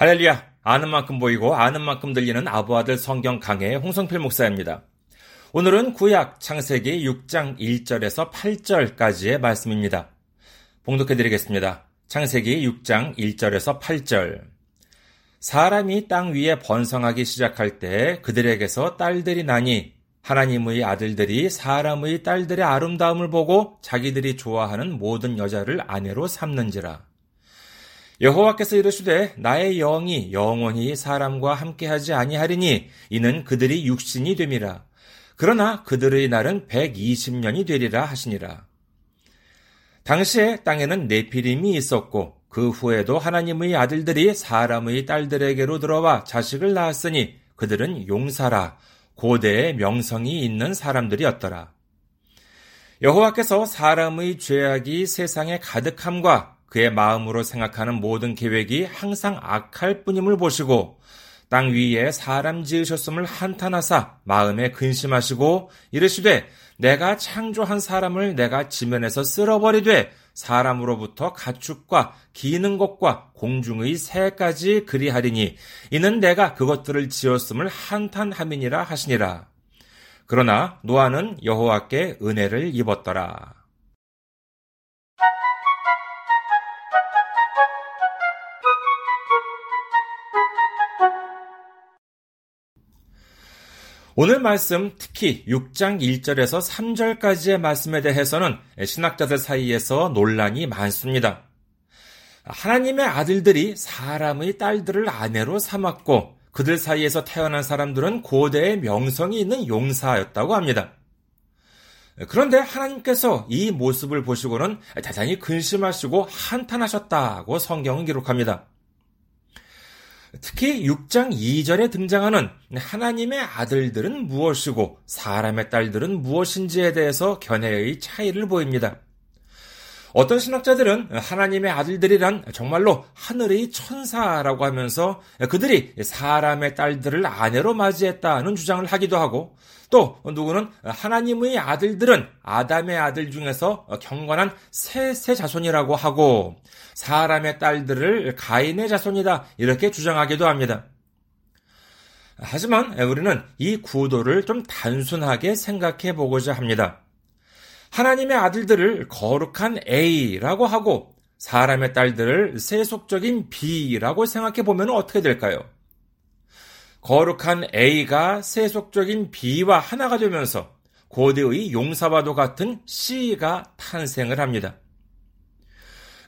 할렐루야! 아는 만큼 보이고 아는 만큼 들리는 아부아들 성경 강해의 홍성필 목사입니다. 오늘은 구약 창세기 6장 1절에서 8절까지의 말씀입니다. 봉독해 드리겠습니다. 창세기 6장 1절에서 8절. 사람이 땅 위에 번성하기 시작할 때 그들에게서 딸들이 나니 하나님의 아들들이 사람의 딸들의 아름다움을 보고 자기들이 좋아하는 모든 여자를 아내로 삼는지라. 여호와께서 이르시되 나의 영이 영원히 사람과 함께하지 아니하리니 이는 그들이 육신이 됨이라. 그러나 그들의 날은 120년이 되리라 하시니라. 당시에 땅에는 네피림이 있었고 그 후에도 하나님의 아들들이 사람의 딸들에게로 들어와 자식을 낳았으니 그들은 용사라 고대의 명성이 있는 사람들이었더라. 여호와께서 사람의 죄악이 세상에 가득함과 그의 마음으로 생각하는 모든 계획이 항상 악할 뿐임을 보시고 땅 위에 사람 지으셨음을 한탄하사 마음에 근심하시고 이르시되 내가 창조한 사람을 내가 지면에서 쓸어버리되 사람으로부터 가축과 기는 것과 공중의 새까지 그리하리니 이는 내가 그것들을 지었음을 한탄함이니라 하시니라. 그러나 노아는 여호와께 은혜를 입었더라. 오늘 말씀 특히 6장 1절에서 3절까지의 말씀에 대해서는 신학자들 사이에서 논란이 많습니다. 하나님의 아들들이 사람의 딸들을 아내로 삼았고 그들 사이에서 태어난 사람들은 고대의 명성이 있는 용사였다고 합니다. 그런데 하나님께서 이 모습을 보시고는 대단히 근심하시고 한탄하셨다고 성경은 기록합니다. 특히 6장 2절에 등장하는 하나님의 아들들은 무엇이고 사람의 딸들은 무엇인지에 대해서 견해의 차이를 보입니다. 어떤 신학자들은 하나님의 아들들이란 정말로 하늘의 천사라고 하면서 그들이 사람의 딸들을 아내로 맞이했다는 주장을 하기도 하고 또 누구는 하나님의 아들들은 아담의 아들 중에서 경건한 셋의 자손이라고 하고 사람의 딸들을 가인의 자손이다 이렇게 주장하기도 합니다. 하지만 우리는 이 구도를 좀 단순하게 생각해 보고자 합니다. 하나님의 아들들을 거룩한 A라고 하고 사람의 딸들을 세속적인 B라고 생각해 보면 어떻게 될까요? 거룩한 A가 세속적인 B와 하나가 되면서 고대의 용사와도 같은 C가 탄생을 합니다.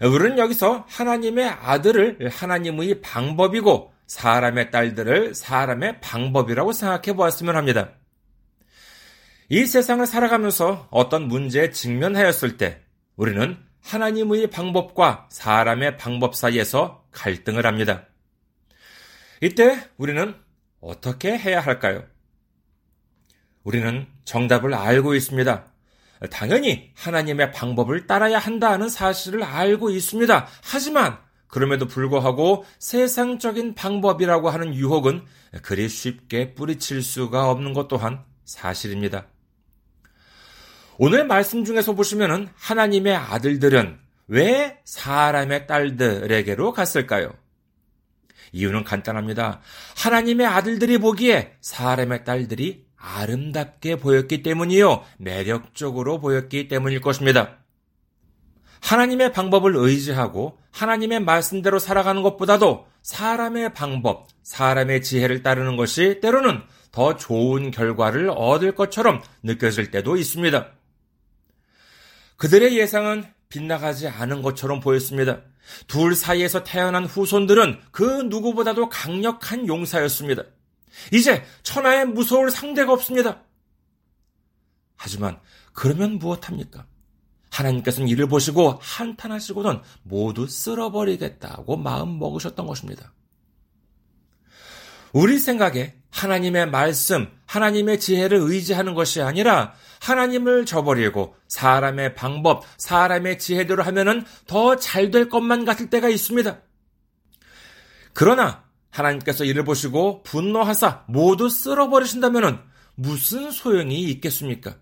우리는 여기서 하나님의 아들을 하나님의 방법이고 사람의 딸들을 사람의 방법이라고 생각해 보았으면 합니다. 이 세상을 살아가면서 어떤 문제에 직면하였을 때 우리는 하나님의 방법과 사람의 방법 사이에서 갈등을 합니다. 이때 우리는 어떻게 해야 할까요? 우리는 정답을 알고 있습니다. 당연히 하나님의 방법을 따라야 한다는 사실을 알고 있습니다. 하지만 그럼에도 불구하고 세상적인 방법이라고 하는 유혹은 그리 쉽게 뿌리칠 수가 없는 것 또한 사실입니다. 오늘 말씀 중에서 보시면은 하나님의 아들들은 왜 사람의 딸들에게로 갔을까요? 이유는 간단합니다. 하나님의 아들들이 보기에 사람의 딸들이 아름답게 보였기 때문이요. 매력적으로 보였기 때문일 것입니다. 하나님의 방법을 의지하고 하나님의 말씀대로 살아가는 것보다도 사람의 방법, 사람의 지혜를 따르는 것이 때로는 더 좋은 결과를 얻을 것처럼 느껴질 때도 있습니다. 그들의 예상은 빗나가지 않은 것처럼 보였습니다. 둘 사이에서 태어난 후손들은 그 누구보다도 강력한 용사였습니다. 이제 천하에 무서울 상대가 없습니다. 하지만 그러면 무엇합니까? 하나님께서는 이를 보시고 한탄하시고는 모두 쓸어버리겠다고 마음 먹으셨던 것입니다. 우리 생각에 하나님의 말씀, 하나님의 지혜를 의지하는 것이 아니라 하나님을 저버리고 사람의 방법, 사람의 지혜대로 하면은 더 잘 될 것만 같을 때가 있습니다. 그러나 하나님께서 이를 보시고 분노하사 모두 쓸어버리신다면은 무슨 소용이 있겠습니까?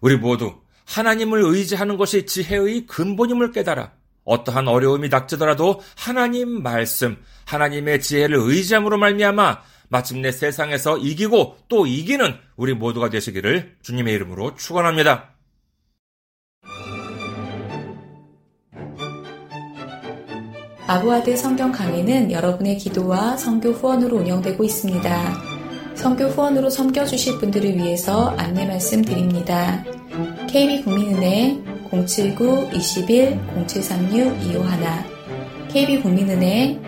우리 모두 하나님을 의지하는 것이 지혜의 근본임을 깨달아 어떠한 어려움이 닥치더라도 하나님 말씀, 하나님의 지혜를 의지함으로 말미암아 마침내 세상에서 이기고 또 이기는 우리 모두가 되시기를 주님의 이름으로 축원합니다. 아부아드 성경 강의는 여러분의 기도와 성교 후원으로 운영되고 있습니다. 성교 후원으로 섬겨주실 분들을 위해서 안내 말씀 드립니다. KB국민은행 079-21-0736-251 KB국민은행